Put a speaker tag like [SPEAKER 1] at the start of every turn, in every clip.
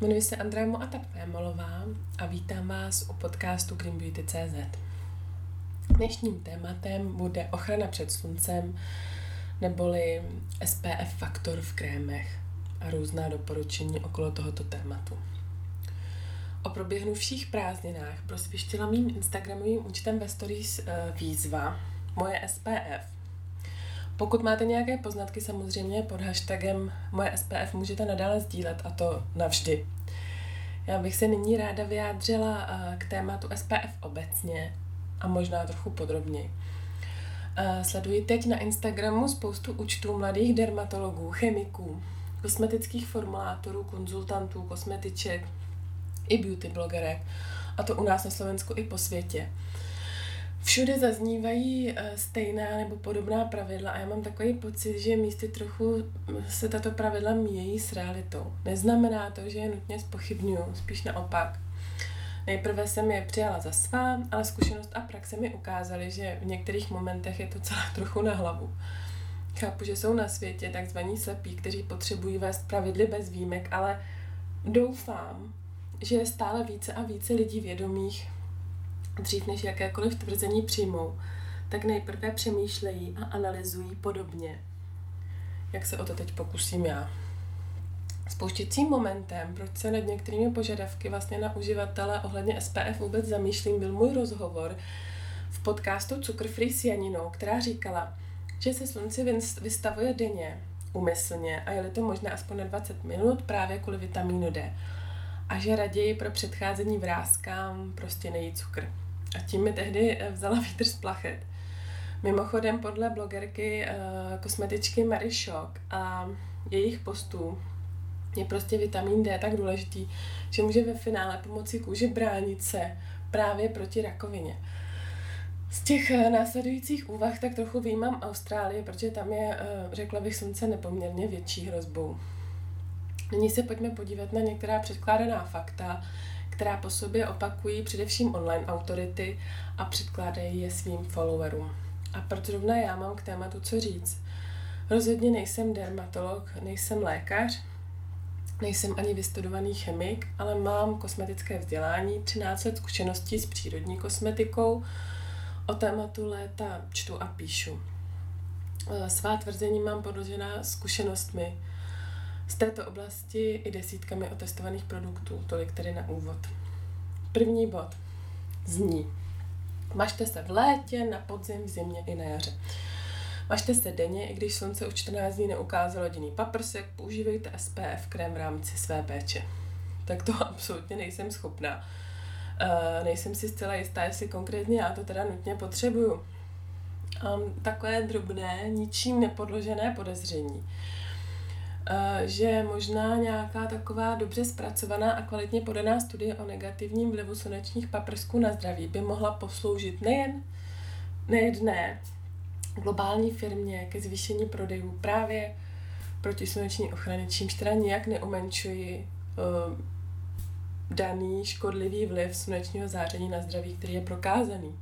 [SPEAKER 1] Jmenuji se Andrea Moata Pémolová a vítám vás u podcastu Green Beauty CZ. Dnešním tématem bude ochrana před sluncem neboli SPF faktor v krémech a různá doporučení okolo tohoto tématu. O proběhnuvších prázdninách prosvištila mým Instagramovým účtem ve stories eh, výzva Moje SPF, pokud máte nějaké poznatky, samozřejmě pod hashtagem moje SPF můžete nadále sdílet a to navždy. Já bych se nyní ráda vyjádřila eh, k tématu SPF obecně a možná trochu podrobněji. Eh, sleduji teď na Instagramu spoustu účtů mladých dermatologů, chemiků, kosmetických formulátorů, konzultantů, kosmetiček i beauty blogerek. A to u nás na Slovensku i po světě všude zaznívají uh, stejná nebo podobná pravidla a já mám takový pocit, že místy trochu se tato pravidla míjejí s realitou. Neznamená to, že je nutně spochybnuju, spíš naopak. Nejprve jsem je přijala za svá, ale zkušenost a praxe mi ukázaly, že v některých momentech je to celé trochu na hlavu. Chápu, že jsou na světě takzvaní slepí, kteří potřebují vést pravidly bez výjimek, ale doufám, že je stále více a více lidí vědomých dřív než jakékoliv tvrzení přijmou, tak nejprve přemýšlejí a analyzují podobně, jak se o to teď pokusím já. Spouštěcím momentem, proč se nad některými požadavky vlastně na uživatele ohledně SPF vůbec zamýšlím, byl můj rozhovor v podcastu Cukr Free s Janinou, která říkala, že se slunci vystavuje denně, umyslně a je to možné aspoň na 20 minut právě kvůli vitamínu D a že raději pro předcházení vrázkám prostě nejí cukr. A tím mi tehdy eh, vzala vítr z plachet. Mimochodem podle blogerky uh, kosmetičky Mary Shock a jejich postů je prostě vitamin D tak důležitý, že může ve finále pomoci kůži bránit se právě proti rakovině. Z těch eh, následujících úvah tak trochu výjímám Austrálii, protože tam je, řekla bych, slunce nepoměrně větší hrozbou. Nyní se pojďme podívat na některá předkládaná fakta, která po sobě opakují především online autority a předkládají je svým followerům. A proto zrovna já mám k tématu co říct. Rozhodně nejsem dermatolog, nejsem lékař, nejsem ani vystudovaný chemik, ale mám kosmetické vzdělání, 13 let zkušeností s přírodní kosmetikou, o tématu léta čtu a píšu. Svá tvrzení mám podložená zkušenostmi, z této oblasti i desítkami otestovaných produktů, tolik tedy na úvod. První bod zní, mažte se v létě, na podzim, v zimě i na jaře. Mažte se denně, i když slunce už 14 dní neukázalo jediný paprsek, používejte SPF krém v rámci své péče. Tak to absolutně nejsem schopná. Uh, nejsem si zcela jistá, jestli konkrétně já to teda nutně potřebuju. Um, takové drobné, ničím nepodložené podezření že možná nějaká taková dobře zpracovaná a kvalitně podaná studie o negativním vlivu slunečních paprsků na zdraví by mohla posloužit nejen nejedné globální firmě ke zvýšení prodejů právě proti sluneční ochrany, čímž teda nijak neumenčuji uh, daný škodlivý vliv slunečního záření na zdraví, který je prokázaný.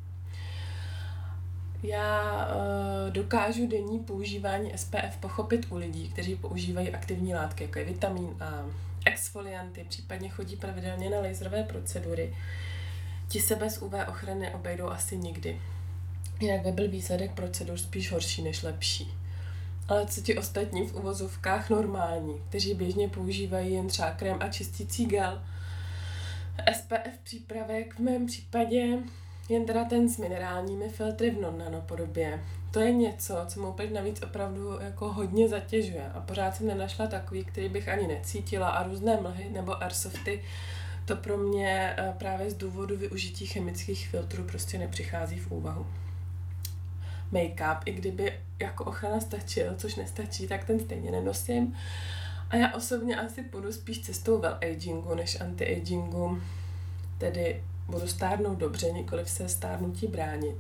[SPEAKER 1] Já uh, dokážu denní používání SPF pochopit u lidí, kteří používají aktivní látky, jako je vitamin A, exfolianty, případně chodí pravidelně na laserové procedury. Ti se bez UV ochrany obejdou asi nikdy. Jinak by byl výsledek procedur spíš horší než lepší. Ale co ti ostatní v uvozovkách normální, kteří běžně používají jen třeba krém a čistící gel, SPF přípravek v mém případě jen teda ten s minerálními filtry v non-nano podobě. To je něco, co mě úplně navíc opravdu jako hodně zatěžuje a pořád jsem nenašla takový, který bych ani necítila a různé mlhy nebo airsofty to pro mě eh, právě z důvodu využití chemických filtrů prostě nepřichází v úvahu. Make-up, i kdyby jako ochrana stačil, což nestačí, tak ten stejně nenosím. A já osobně asi půjdu spíš cestou well-agingu než anti-agingu, tedy budu stárnout dobře, nikoliv se stárnutí bránit.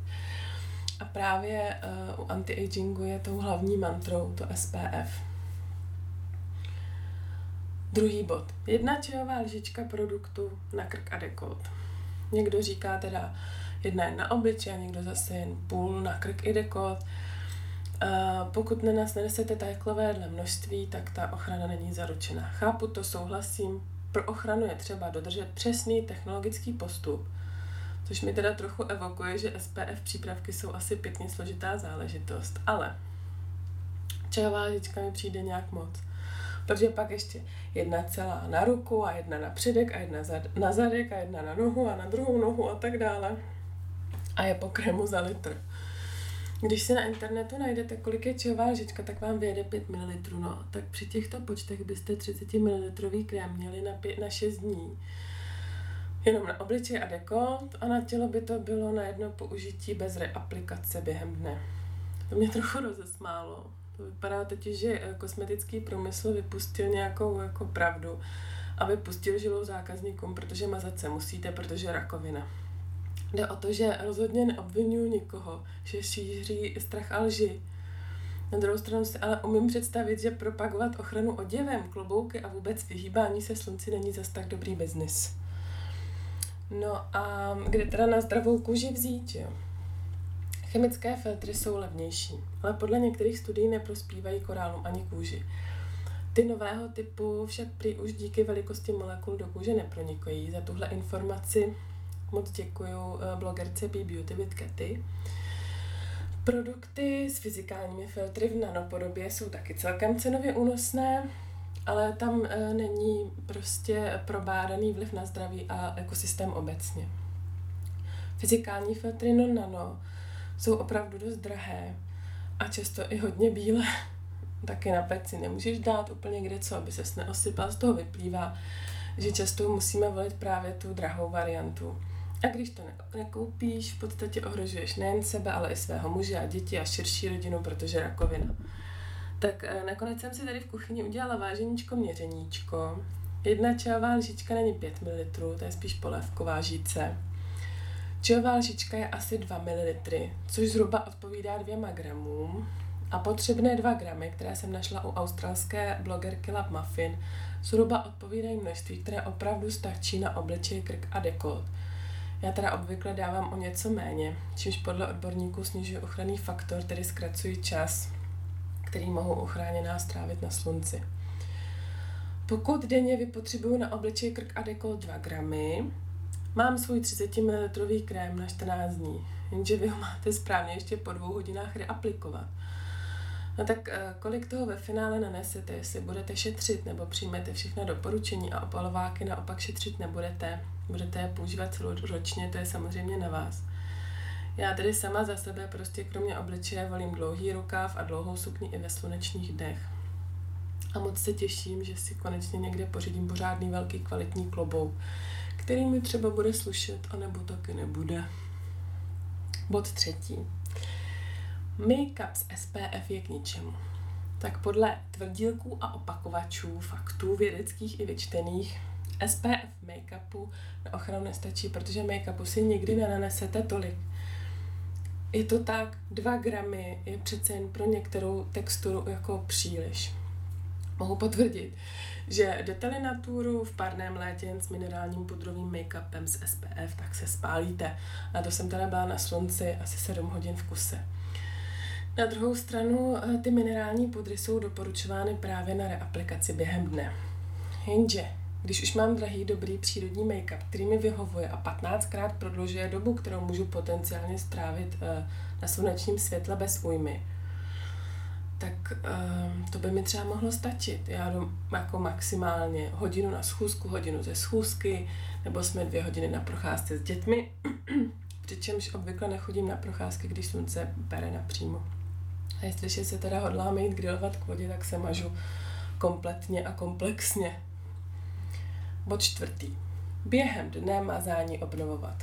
[SPEAKER 1] A právě uh, u anti-agingu je tou hlavní mantrou to SPF. Druhý bod. Jedna čajová lžička produktu na krk a dekolt. Někdo říká teda jedna je na obličej někdo zase jen půl na krk i dekolt. Uh, pokud na nás nenesete taklové množství, tak ta ochrana není zaručena. Chápu to, souhlasím. Pro ochranu je třeba dodržet přesný technologický postup, což mi teda trochu evokuje, že SPF přípravky jsou asi pěkně složitá záležitost. Ale čajová lžička mi přijde nějak moc. Protože pak ještě jedna celá na ruku a jedna na předek a jedna na zadek a jedna na nohu a na druhou nohu a tak dále. A je po krému za litr. Když si na internetu najdete, kolik je čajová lžička, tak vám vyjede 5 ml. No, tak při těchto počtech byste 30 ml krém měli na, 5, na 6 dní. Jenom na obličej a dekolt a na tělo by to bylo na jedno použití bez reaplikace během dne. To mě trochu rozesmálo. To vypadá totiž, že eh, kosmetický průmysl vypustil nějakou jako pravdu a vypustil žilou zákazníkům, protože mazat se musíte, protože rakovina. Jde o to, že rozhodně neobvinuju nikoho, že šíří strach a lži. Na druhou stranu si ale umím představit, že propagovat ochranu oděvem, klobouky a vůbec vyhýbání se slunci není zas tak dobrý biznis. No a kde teda na zdravou kůži vzít, jo? Chemické filtry jsou levnější, ale podle některých studií neprospívají korálům ani kůži. Ty nového typu však prý už díky velikosti molekul do kůže nepronikají. Za tuhle informaci moc děkuji eh, blogerce Be Beauty with Katy. Produkty s fyzikálními filtry v nanopodobě jsou taky celkem cenově únosné, ale tam e, není prostě probádaný vliv na zdraví a ekosystém obecně. Fyzikální filtry no nano jsou opravdu dost drahé a často i hodně bílé. Taky na peci nemůžeš dát úplně kde co, aby ses neosypal. Z toho vyplývá, že často musíme volit právě tu drahou variantu. A když to nekoupíš, v podstatě ohrožuješ nejen sebe, ale i svého muže a děti a širší rodinu, protože rakovina. Tak eh, nakonec jsem si tady v kuchyni udělala váženíčko měřeníčko. Jedna čajová lžička není 5 ml, to je spíš polévková žíce. Čajová lžička je asi 2 ml, což zhruba odpovídá 2 gramům. A potřebné 2 gramy, které jsem našla u australské blogerky Lab Muffin, zhruba odpovídají množství, které opravdu stačí na obličej, krk a dekolt. Já teda obvykle dávám o něco méně, čímž podle odborníků snižuje ochranný faktor, tedy zkracují čas, který mohou ochráněná strávit na slunci. Pokud denně vypotřebuju na obličej, krk a dekolt 2 gramy, mám svůj 30 ml krém na 14 dní, jenže vy ho máte správně ještě po dvou hodinách reaplikovat. No tak eh, kolik toho ve finále nanesete, jestli budete šetřit nebo přijmete všechna doporučení a opalováky naopak šetřit nebudete, budete je používat celoročně, to je samozřejmě na vás. Já tedy sama za sebe prostě kromě obličeje volím dlouhý rukáv a dlouhou sukni i ve slunečních dnech. A moc se těším, že si konečně někde pořídím pořádný velký kvalitní klobouk, který mi třeba bude slušet, anebo taky nebude. Bod třetí. Make-up z SPF je k ničemu. Tak podle tvrdílků a opakovačů, faktů vědeckých i vyčtených, SPF make-upu na ochranu nestačí, protože make-upu si nikdy nenanesete tolik. Je to tak, 2 gramy je přece jen pro některou texturu jako příliš. Mohu potvrdit, že jdete na túru v párném létě s minerálním pudrovým make-upem z SPF, tak se spálíte. A to jsem teda byla na slunci asi 7 hodin v kuse. Na druhou stranu eh, ty minerální pudry jsou doporučovány právě na reaplikaci během dne. Jenže, když už mám drahý, dobrý přírodní make-up, který mi vyhovuje a 15krát prodlužuje dobu, kterou můžu potenciálně strávit eh, na slunečním světle bez újmy, tak uh, to by mi třeba mohlo stačit. Já jdu jako maximálně hodinu na schůzku, hodinu ze schůzky, nebo jsme dvě hodiny na procházce s dětmi, přičemž obvykle nechodím na procházky, když slunce bere napřímo. A jestliže se teda hodláme jít grilovat k vodě, tak se mažu kompletně a komplexně. Bod čtvrtý. Během dne mazání obnovovat.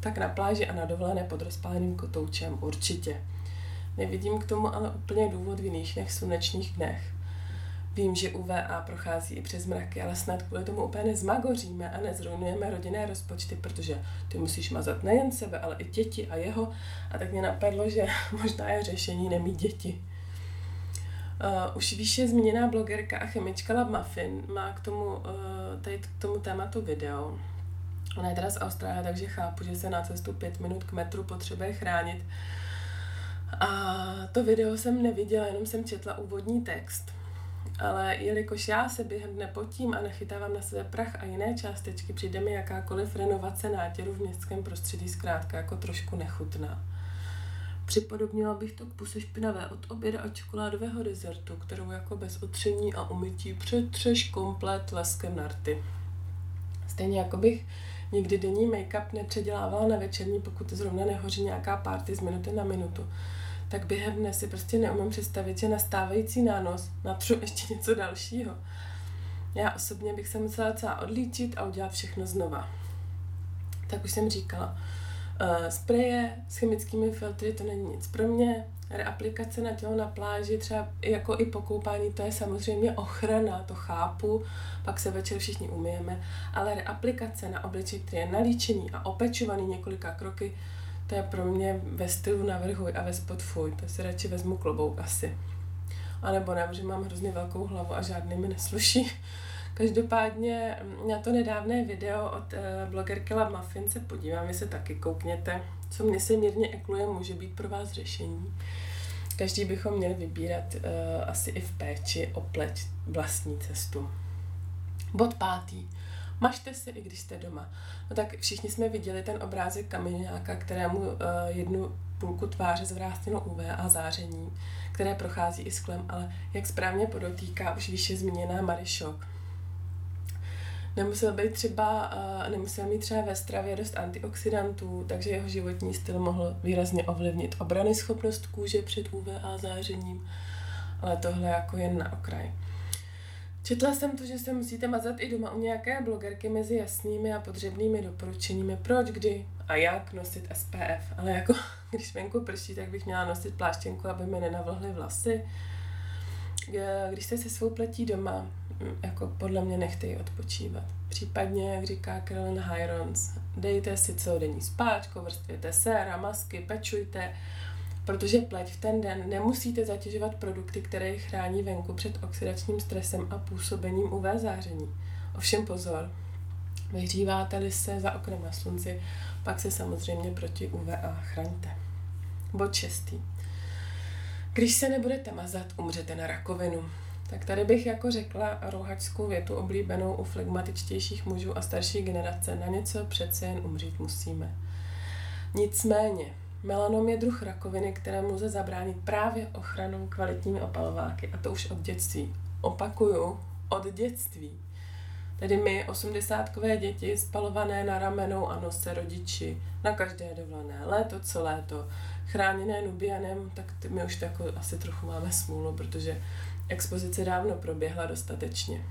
[SPEAKER 1] Tak na pláži a na dovolené pod rozpáleným kotoučem určitě. Nevidím k tomu ale úplně důvod v jiných než slunečních dnech. Vím, že UVA prochází i přes mraky, ale snad kvůli tomu úplně nezmagoříme a nezrujnujeme rodinné rozpočty, protože ty musíš mazat nejen sebe, ale i děti a jeho. A tak mě napadlo, že možná je řešení nemít děti. Uh, už výše zmíněná blogerka a chemička Lab Muffin má k tomu, uh, tady k tomu tématu video. Ona je teda z Austrálie, takže chápu, že se na cestu pět minut k metru potřebuje chránit. A to video jsem neviděla, jenom jsem četla úvodní text. Ale jelikož já se během dne potím a nechytávám na sebe prach a jiné částečky, přijde mi jakákoliv renovace nátěru v městském prostředí zkrátka jako trošku nechutná. Připodobnila bych to k puse špinavé od oběda a čokoládového dezertu, kterou jako bez otření a umytí přetřeš komplet leskem narty. Stejně jako bych nikdy denní make-up nepředělávala na večerní, pokud zrovna nehoří nějaká party z minuty na minutu tak během dne si prostě neumím představit, že nastávající nános natřu ještě něco dalšího. Já osobně bych se musela celá odlíčit a udělat všechno znova. Tak už jsem říkala, uh, spreje s chemickými filtry to není nic pro mě, reaplikace na tělo na pláži, třeba jako i pokoupání, to je samozřejmě ochrana, to chápu, pak se večer všichni umyjeme, ale reaplikace na obličej, který je nalíčený a opečovaný několika kroky, to je pro mě ve stylu navrhuj a ve spod fuj, to si radši vezmu klobouk asi. A nebo ne, že mám hrozně velkou hlavu a žádný mi nesluší. Každopádně mm, na to nedávné video od uh, blogerky Lab Muffin se podívám, se taky koukněte. Co mě se mírně ekluje, může být pro vás řešení. Každý bychom měli vybírat uh, asi i v péči o pleť vlastní cestu. Bod pátý. Mažte se, i když jste doma. No tak všichni jsme viděli ten obrázek kameňáka, kterému uh, jednu půlku tváře zvrásněno UV a záření, které prochází i sklem, ale jak správně podotýká už výše zmíněná Marišok. Nemusel být třeba, uh, nemusel mít třeba ve stravě dost antioxidantů, takže jeho životní styl mohl výrazně ovlivnit obrany schopnost kůže před UVA zářením, ale tohle jako jen na okraj. Četla jsem to, že se musíte mazat i doma u nějaké blogerky mezi jasnými a potřebnými doporučeními, proč, kdy a jak nosit SPF. Ale jako, když venku prší, tak bych měla nosit pláštěnku, aby mi nenavlhly vlasy. Když jste se svou pletí doma, jako podle mě nechte ji odpočívat. Případně, jak říká Carolyn Hirons, dejte si celodenní spáčko, vrstvěte séra, masky, pečujte, protože pleť v ten den nemusíte zatěžovat produkty, které chrání venku před oxidačním stresem a působením UV záření. Ovšem pozor, vyhříváte-li se za oknem na slunci, pak se samozřejmě proti UVA chraňte. Bod šestý. Když se nebudete mazat, umřete na rakovinu. Tak tady bych jako řekla rouhačskou větu oblíbenou u flegmatičtějších mužů a starší generace. Na něco přece jen umřít musíme. Nicméně, Melanom je druh rakoviny, kterému lze zabránit právě ochranou kvalitními opalováky, a to už od dětství. Opakuju, od dětství. Tedy my, osmdesátkové děti, spalované na ramenou a nose rodiči, na každé dovolené, léto co léto, chráněné Nubianem, tak my už tako asi trochu máme smůlu, protože expozice dávno proběhla dostatečně.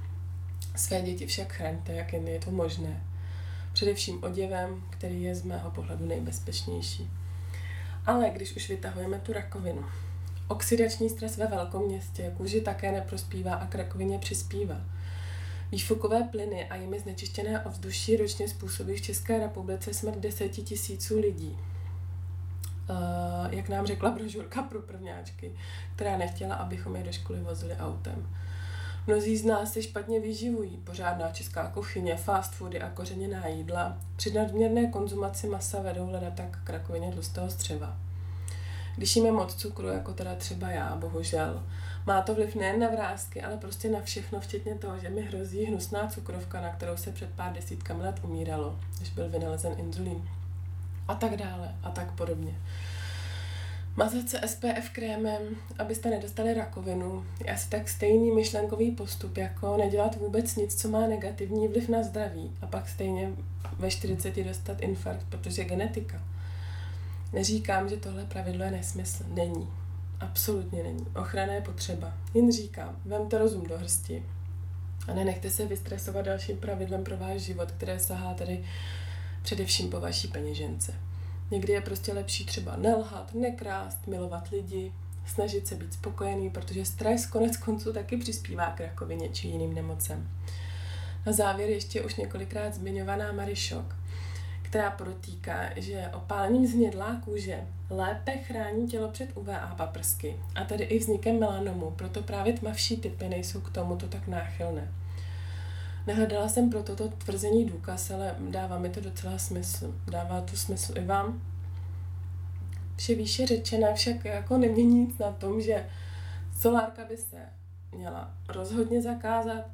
[SPEAKER 1] Své děti však chraňte, jak jen je to možné. Především oděvem, který je z mého pohledu nejbezpečnější. Ale když už vytahujeme tu rakovinu, oxidační stres ve velkom městě kůži také neprospívá a k rakovině přispívá. Výfukové plyny a jimi znečištěné ovzduší ročně způsobí v České republice smrt deseti tisíců lidí. Uh, jak nám řekla brožurka pro prvňáčky, která nechtěla, abychom je do školy vozili autem. Mnozí z nás se špatně vyživují. Pořádná česká kuchyně, fast foody a kořeněná jídla při nadměrné konzumaci masa vedou leda tak k rakovině tlustého střeva. Když jíme moc cukru, jako teda třeba já, bohužel, má to vliv nejen na vrázky, ale prostě na všechno, včetně toho, že mi hrozí hnusná cukrovka, na kterou se před pár desítkami let umíralo, když byl vynalezen inzulín. A tak dále, a tak podobně. Mazat se SPF krémem, abyste nedostali rakovinu, je asi tak stejný myšlenkový postup, jako nedělat vůbec nic, co má negativní vliv na zdraví a pak stejně ve 40 dostat infarkt, protože genetika. Neříkám, že tohle pravidlo je nesmysl. Není. Absolutně není. Ochrana je potřeba. Jen říkám, vemte rozum do hrsti a nenechte se vystresovat dalším pravidlem pro váš život, které sahá tedy především po vaší peněžence. Někdy je prostě lepší třeba nelhat, nekrást, milovat lidi, snažit se být spokojený, protože stres konec konců taky přispívá k rakovině či jiným nemocem. Na závěr ještě už několikrát zmiňovaná Marišok, která protýká, že opálením zhnědlá kůže lépe chrání tělo před UVA paprsky a tedy i vznikem melanomu, proto právě tmavší typy nejsou k tomuto tak náchylné. Nehledala jsem pro toto tvrzení důkaz, ale dává mi to docela smysl. Dává to smysl i vám? Vše výše řečené však jako nemění nic na tom, že solárka by se měla rozhodně zakázat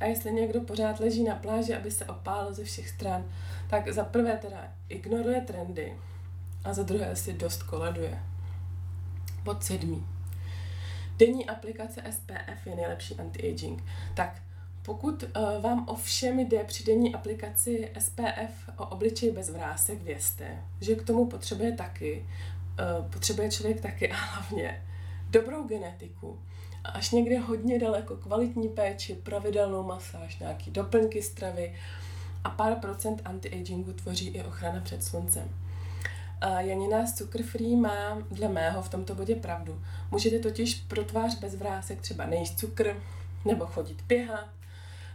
[SPEAKER 1] a jestli někdo pořád leží na pláži, aby se opálil ze všech stran, tak za prvé teda ignoruje trendy a za druhé si dost koleduje. Bod sedmý. Denní aplikace SPF je nejlepší anti-aging. Tak pokud uh, vám ovšem jde při denní aplikaci SPF o obličej bez vrásek, vězte, že k tomu potřebuje taky, uh, potřebuje člověk taky a hlavně dobrou genetiku a až někde hodně daleko kvalitní péči, pravidelnou masáž, nějaký doplňky stravy a pár procent anti-agingu tvoří i ochrana před sluncem. Janina z Cukr Free má dle mého v tomto bodě pravdu. Můžete totiž pro tvář bez vrásek třeba nejíst cukr nebo chodit běhat.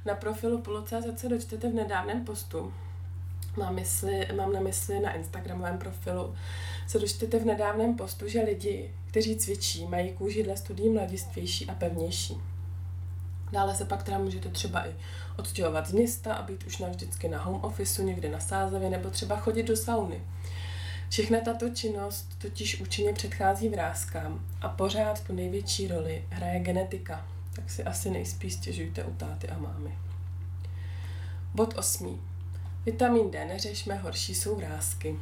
[SPEAKER 1] Na profilu Polo.cz se dočtete v nedávném postu. Mám, mysli, mám na mysli na Instagramovém profilu, se dočtete v nedávném postu, že lidi, kteří cvičí, mají kůži dle studií mladistvější a pevnější. Dále se pak teda můžete třeba i odstěhovat z města a být už navždycky na home officeu, někde na sázavě nebo třeba chodit do sauny. Všechna tato činnost totiž účinně předchází vrázkám a pořád tu největší roli hraje genetika, tak si asi nejspíš stěžujte u táty a mámy. Bod 8. Vitamin D neřešme, horší jsou vrázky.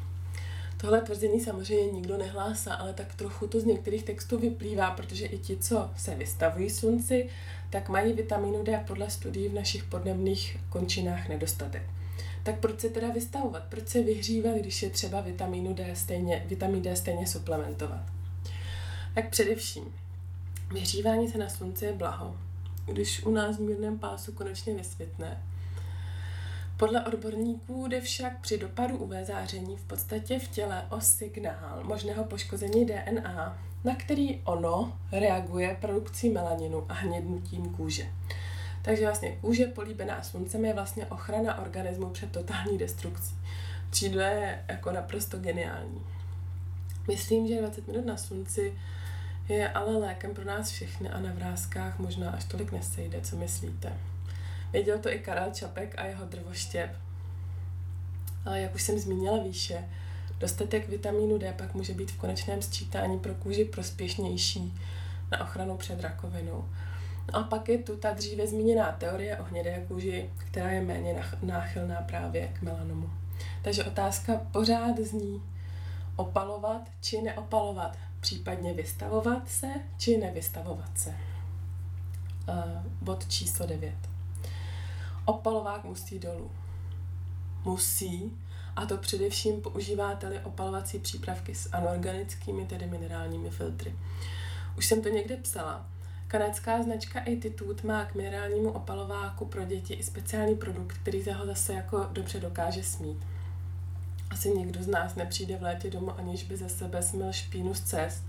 [SPEAKER 1] Tohle tvrzení samozřejmě nikdo nehlásá, ale tak trochu to z některých textů vyplývá, protože i ti, co se vystavují slunci, tak mají vitamínu D podle studií v našich podnebných končinách nedostatek. Tak proč se teda vystavovat? Proč se vyhřívat, když je třeba vitamínu D stejně, vitamin D stejně suplementovat? Tak především, vyhřívání se na slunci je blaho. Když u nás v mírném pásu konečně vysvětne, podle odborníků jde však při dopadu UV záření v podstatě v těle o signál možného poškození DNA, na který ono reaguje produkcí melaninu a hnědnutím kůže. Takže vlastně kůže políbená sluncem je vlastně ochrana organismu před totální destrukcí. Třídlo je jako naprosto geniální. Myslím, že 20 minut na slunci je ale lékem pro nás všechny a na vrázkách možná až tolik nesejde, co myslíte. Věděl to i Karel Čapek a jeho drvoštěp. Ale jak už jsem zmínila výše, dostatek vitamínu D pak může být v konečném sčítání pro kůži prospěšnější na ochranu před rakovinou. No a pak je tu ta dříve zmíněná teorie o hnědé kůži, která je méně náchylná právě k melanomu. Takže otázka pořád zní opalovat či neopalovat, případně vystavovat se či nevystavovat se. Uh, bod číslo 9 opalovák musí dolů. Musí, a to především používáte-li opalovací přípravky s anorganickými, tedy minerálními filtry. Už jsem to někde psala. Kanadská značka Attitude má k minerálnímu opalováku pro děti i speciální produkt, který se ho zase jako dobře dokáže smít. Asi nikdo z nás nepřijde v létě domů, aniž by ze sebe smil špínu z cest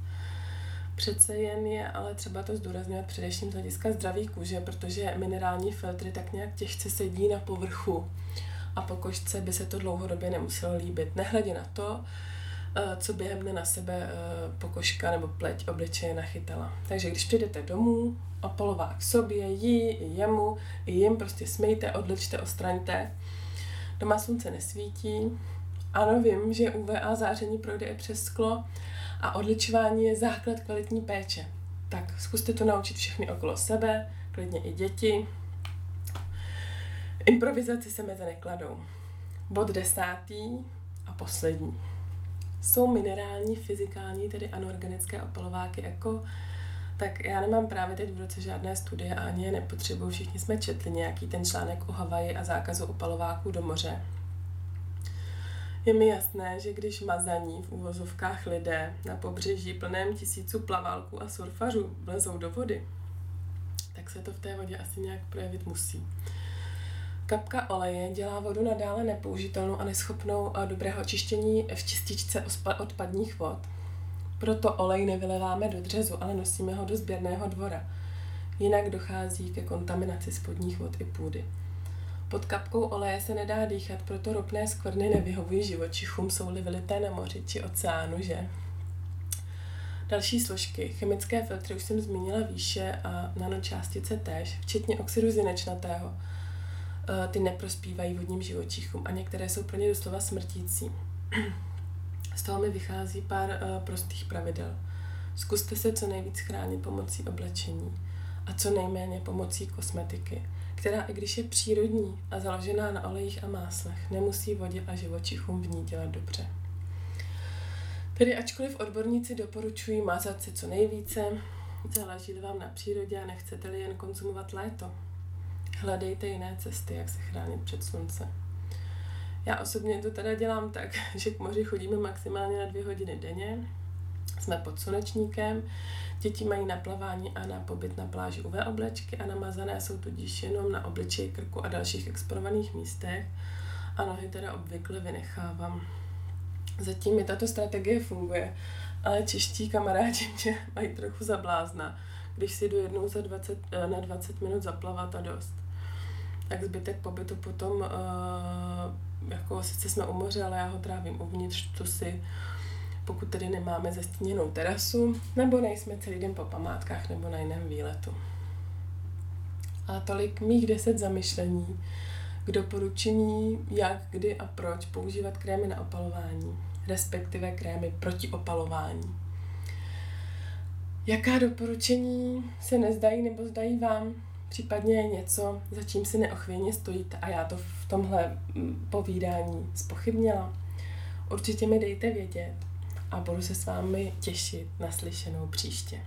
[SPEAKER 1] Přece jen je ale třeba to zdůrazňovat především z hlediska zdraví kůže, protože minerální filtry tak nějak těžce sedí na povrchu a po košce by se to dlouhodobě nemuselo líbit. Nehledě na to, eh, co během dne na sebe eh, pokožka nebo pleť obličeje nachytala. Takže když přijdete domů, opalovák sobě, jí, jemu, i jim prostě smejte, odličte, ostraňte. Doma slunce nesvítí. Ano, vím, že UVA záření projde i přes sklo, a odličování je základ kvalitní péče. Tak zkuste to naučit všechny okolo sebe, klidně i děti. Improvizaci se meze nekladou. Bod desátý a poslední. Jsou minerální, fyzikální, tedy anorganické opalováky jako tak já nemám právě teď v roce žádné studie a ani je nepotřebuju. Všichni jsme četli nějaký ten článek o Havaji a zákazu opalováků do moře. Je mi jasné, že když mazaní v úvozovkách lidé na pobřeží plném tisíců plaválků a surfařů vlezou do vody, tak se to v té vodě asi nějak projevit musí. Kapka oleje dělá vodu nadále nepoužitelnou a neschopnou dobrého čištění v čističce odpadních vod. Proto olej nevyleváme do dřezu, ale nosíme ho do sběrného dvora. Jinak dochází ke kontaminaci spodních vod i půdy. Pod kapkou oleje se nedá dýchat, proto ropné skvrny nevyhovují živočichům, jsou-li vylité na moři či oceánu, že? Další složky. Chemické filtry už jsem zmínila výše a nanočástice též, včetně oxidu zinečnatého. E, ty neprospívají vodním živočichům a některé jsou pro ně doslova smrtící. Z toho mi vychází pár uh, prostých pravidel. Zkuste se co nejvíc chránit pomocí oblečení a co nejméně pomocí kosmetiky, která i když je přírodní a založená na olejích a máslech, nemusí vodě a živočichům v ní dělat dobře. Tedy ačkoliv odborníci doporučují mázat se co nejvíce, záleží vám na přírodě a nechcete-li jen konzumovat léto, hledejte jiné cesty, jak se chránit před sluncem. Já osobně to teda dělám tak, že k moři chodíme maximálně na dvě hodiny denně, jsme pod slunečníkem, děti mají na plavání a na pobyt na pláži UV oblečky a namazané jsou tudíž jenom na obličeji, krku a dalších exponovaných místech a nohy teda obvykle vynechávám. Zatím mi tato strategie funguje, ale čeští kamarádi mě mají trochu zablázna, když si jdu jednou za 20, eh, na 20 minut zaplavat a dost. Tak zbytek pobytu potom, uh, jako sice jsme u moře, ale já ho trávím uvnitř, co si pokud tedy nemáme zastíněnou terasu, nebo nejsme celý den po památkách nebo na jiném výletu. A tolik mých deset zamyšlení k doporučení, jak, kdy a proč používat krémy na opalování, respektive krémy proti opalování. Jaká doporučení se nezdají nebo zdají vám? Případně něco, za čím si neochvějně stojíte a já to v tomhle mm, povídání spochybnila? Určitě mi dejte vědět a budu se s vámi těšit na slyšenou příště.